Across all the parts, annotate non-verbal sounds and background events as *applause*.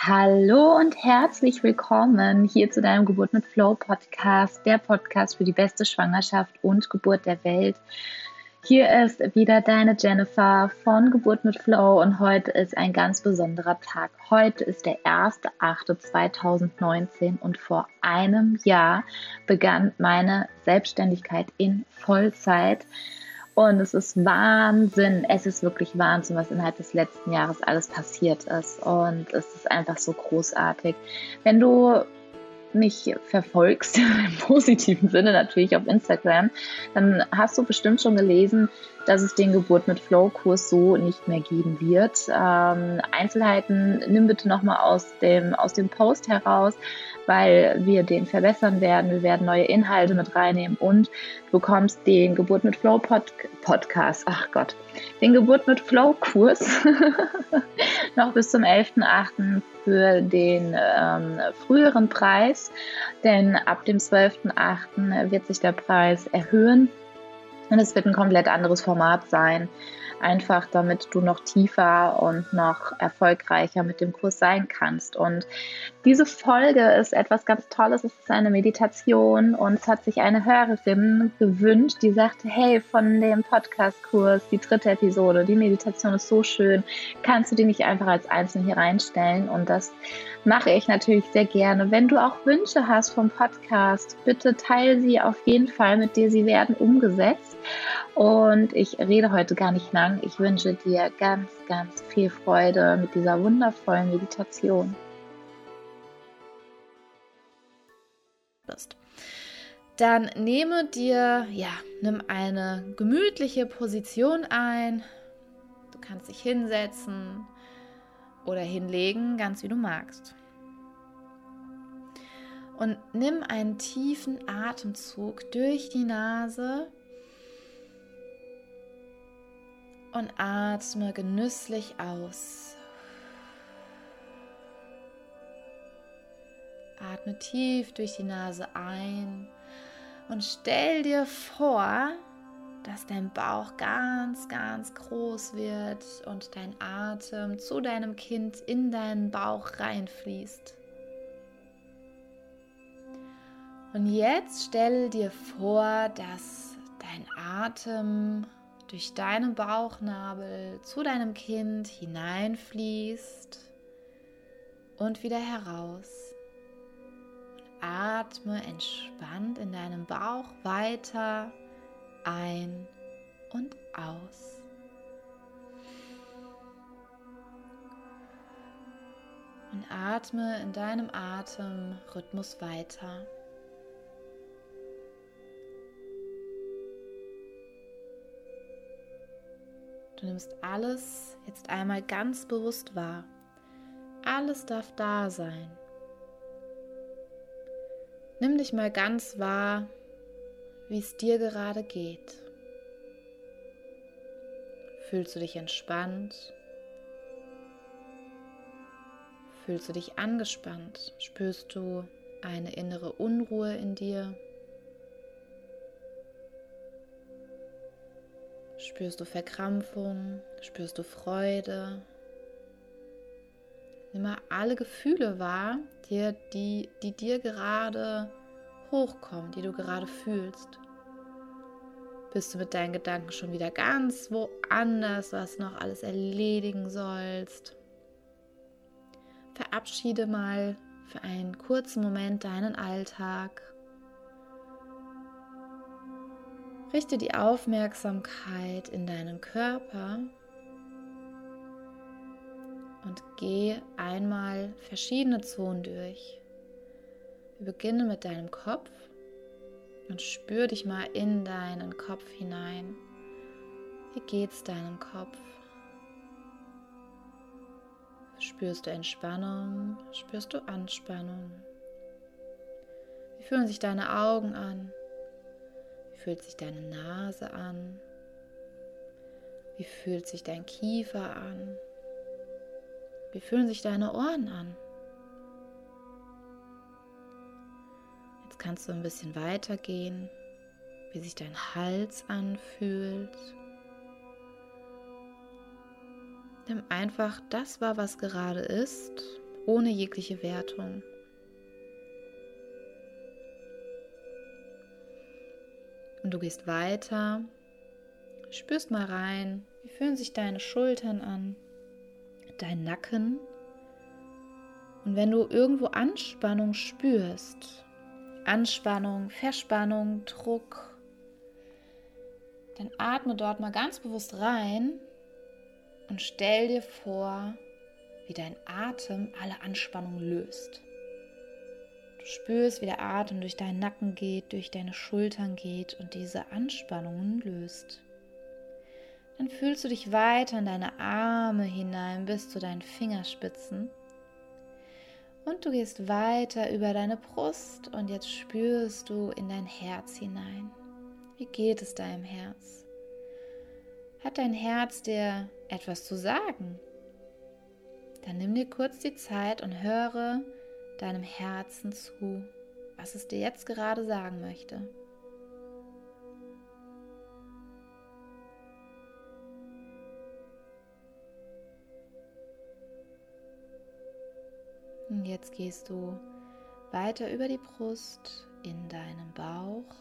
Hallo und herzlich willkommen hier zu deinem Geburt mit Flow Podcast, der Podcast für die beste Schwangerschaft und Geburt der Welt. Hier ist wieder deine Jennifer von Geburt mit Flow und heute ist ein ganz besonderer Tag. Heute ist der 1.8.2019 und vor einem Jahr begann meine Selbstständigkeit in Vollzeit. Und es ist Wahnsinn, es ist wirklich Wahnsinn, was innerhalb des letzten Jahres alles passiert ist. Und es ist einfach so großartig. Wenn du mich verfolgst, *laughs* im positiven Sinne natürlich auf Instagram, dann hast du bestimmt schon gelesen, dass es den Geburt mit Flow-Kurs so nicht mehr geben wird. Ähm, Einzelheiten nimm bitte nochmal aus dem, aus dem Post heraus, weil wir den verbessern werden. Wir werden neue Inhalte mit reinnehmen und du bekommst den Geburt mit Flow Pod Podcast, ach Gott, den Geburt mit Flow Kurs *laughs* noch bis zum 11.8. für den ähm, früheren Preis, denn ab dem 12.8. wird sich der Preis erhöhen und es wird ein komplett anderes Format sein einfach damit du noch tiefer und noch erfolgreicher mit dem Kurs sein kannst. Und diese Folge ist etwas ganz Tolles. Es ist eine Meditation und es hat sich eine Hörerin gewünscht, die sagte, hey, von dem Podcast-Kurs, die dritte Episode, die Meditation ist so schön, kannst du die nicht einfach als Einzelne hier reinstellen? Und das mache ich natürlich sehr gerne. Wenn du auch Wünsche hast vom Podcast, bitte teile sie auf jeden Fall mit dir. Sie werden umgesetzt. Und ich rede heute gar nicht lang. Ich wünsche dir ganz, ganz viel Freude mit dieser wundervollen Meditation. Dann nehme dir, ja, nimm eine gemütliche Position ein. Du kannst dich hinsetzen oder hinlegen, ganz wie du magst. Und nimm einen tiefen Atemzug durch die Nase und atme genüsslich aus. Atme tief durch die Nase ein und stell dir vor, dass dein Bauch ganz, ganz groß wird und dein Atem zu deinem Kind in deinen Bauch reinfließt. Und jetzt stell dir vor, dass dein Atem durch deinen Bauchnabel zu deinem Kind hineinfließt und wieder heraus. Atme entspannt in deinem Bauch weiter ein und aus. Und atme in deinem Atemrhythmus weiter. Du nimmst alles jetzt einmal ganz bewusst wahr. Alles darf da sein. Nimm dich mal ganz wahr, wie es dir gerade geht. Fühlst du dich entspannt? Fühlst du dich angespannt? Spürst du eine innere Unruhe in dir? Spürst du Verkrampfung? Spürst du Freude? Nimm mal alle Gefühle wahr, die, die, die dir gerade hochkommen, die du gerade fühlst. Bist du mit deinen Gedanken schon wieder ganz woanders, was noch alles erledigen sollst? Verabschiede mal für einen kurzen Moment deinen Alltag Richte die Aufmerksamkeit in deinen Körper und geh einmal verschiedene Zonen durch. Wir beginnen mit deinem Kopf und spür dich mal in deinen Kopf hinein. Wie geht's deinem Kopf? Spürst du Entspannung? Spürst du Anspannung? Wie fühlen sich deine Augen an? fühlt sich deine Nase an? Wie fühlt sich dein Kiefer an? Wie fühlen sich deine Ohren an? Jetzt kannst du ein bisschen weitergehen, wie sich dein Hals anfühlt. Nimm einfach das wahr, was gerade ist, ohne jegliche Wertung. Und du gehst weiter, spürst mal rein, wie fühlen sich deine Schultern an, dein Nacken. Und wenn du irgendwo Anspannung spürst, Anspannung, Verspannung, Druck, dann atme dort mal ganz bewusst rein und stell dir vor, wie dein Atem alle Anspannung löst. Du spürst, wie der Atem durch deinen Nacken geht, durch deine Schultern geht und diese Anspannungen löst. Dann fühlst du dich weiter in deine Arme hinein bis zu deinen Fingerspitzen. Und du gehst weiter über deine Brust und jetzt spürst du in dein Herz hinein. Wie geht es deinem Herz? Hat dein Herz dir etwas zu sagen? Dann nimm dir kurz die Zeit und höre deinem Herzen zu, was es dir jetzt gerade sagen möchte. Und jetzt gehst du weiter über die Brust in deinen Bauch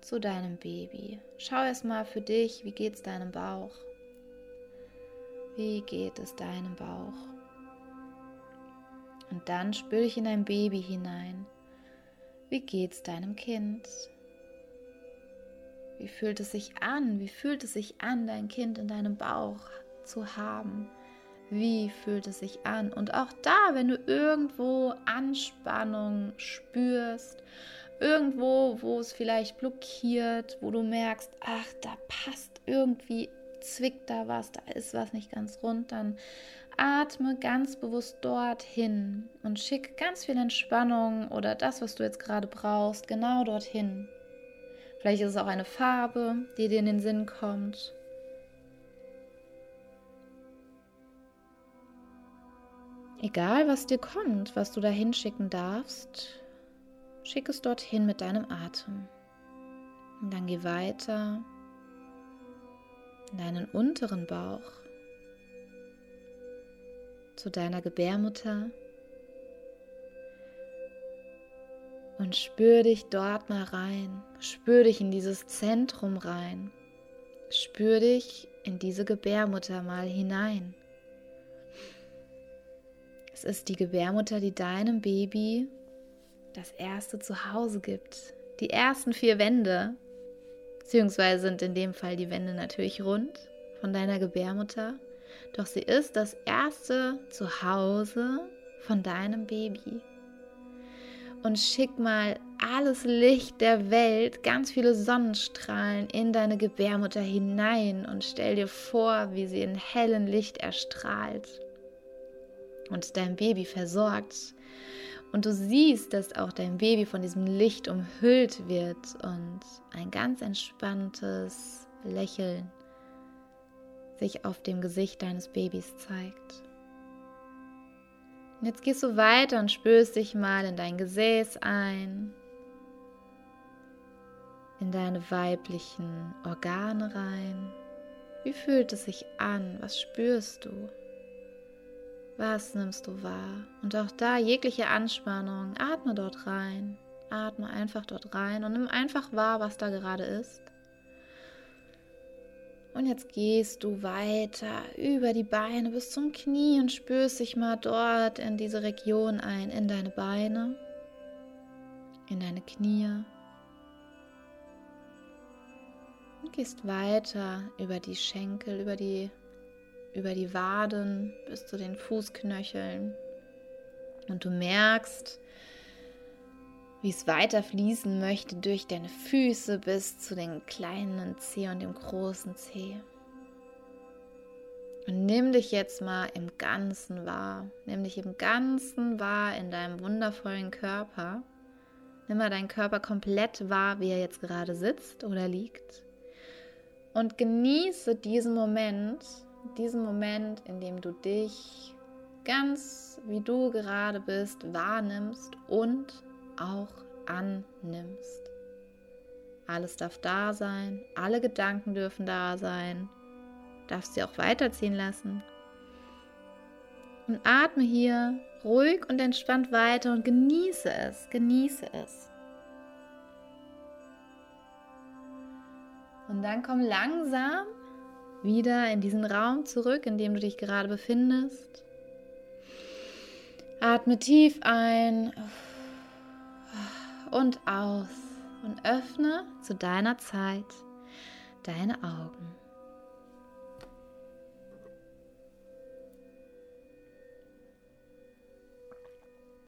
zu deinem Baby. Schau erst mal für dich, wie geht es deinem Bauch? Wie geht es deinem Bauch? Und dann spür dich in dein Baby hinein. Wie geht es deinem Kind? Wie fühlt es sich an? Wie fühlt es sich an, dein Kind in deinem Bauch zu haben? Wie fühlt es sich an? Und auch da, wenn du irgendwo Anspannung spürst, irgendwo, wo es vielleicht blockiert, wo du merkst, ach, da passt irgendwie, zwickt da was, da ist was nicht ganz rund, dann atme ganz bewusst dorthin und schick ganz viel Entspannung oder das, was du jetzt gerade brauchst, genau dorthin. Vielleicht ist es auch eine Farbe, die dir in den Sinn kommt. Egal, was dir kommt, was du da hinschicken darfst, schick es dorthin mit deinem Atem. Und dann geh weiter in deinen unteren Bauch zu deiner Gebärmutter und spür dich dort mal rein. Spür dich in dieses Zentrum rein. Spür dich in diese Gebärmutter mal hinein. Es ist die Gebärmutter, die deinem Baby das erste Zuhause gibt. Die ersten vier Wände, beziehungsweise sind in dem Fall die Wände natürlich rund von deiner Gebärmutter, doch sie ist das erste Zuhause von deinem Baby. Und schick mal alles Licht der Welt, ganz viele Sonnenstrahlen in deine Gebärmutter hinein und stell dir vor, wie sie in hellem Licht erstrahlt und dein Baby versorgt. Und du siehst, dass auch dein Baby von diesem Licht umhüllt wird und ein ganz entspanntes Lächeln sich auf dem Gesicht deines Babys zeigt. Und jetzt gehst du weiter und spürst dich mal in dein Gesäß ein, in deine weiblichen Organe rein. Wie fühlt es sich an? Was spürst du? Was nimmst du wahr? Und auch da jegliche Anspannung, atme dort rein. Atme einfach dort rein und nimm einfach wahr, was da gerade ist. Und jetzt gehst du weiter über die Beine bis zum Knie und spürst dich mal dort in diese Region ein, in deine Beine, in deine Knie. Und gehst weiter über die Schenkel, über die über die Waden bis zu den Fußknöcheln. Und du merkst, wie es weiter fließen möchte durch deine Füße bis zu den kleinen Zeh und dem großen Zeh. Und nimm dich jetzt mal im Ganzen wahr. Nimm dich im Ganzen wahr in deinem wundervollen Körper. Nimm mal deinen Körper komplett wahr, wie er jetzt gerade sitzt oder liegt. Und genieße diesen Moment, diesen Moment, in dem du dich ganz wie du gerade bist wahrnimmst und auch annimmst. Alles darf da sein, alle Gedanken dürfen da sein, darfst sie auch weiterziehen lassen. Und atme hier ruhig und entspannt weiter und genieße es, genieße es. Und dann komm langsam wieder in diesen Raum zurück, in dem du dich gerade befindest. Atme tief ein und aus und öffne zu deiner Zeit deine Augen.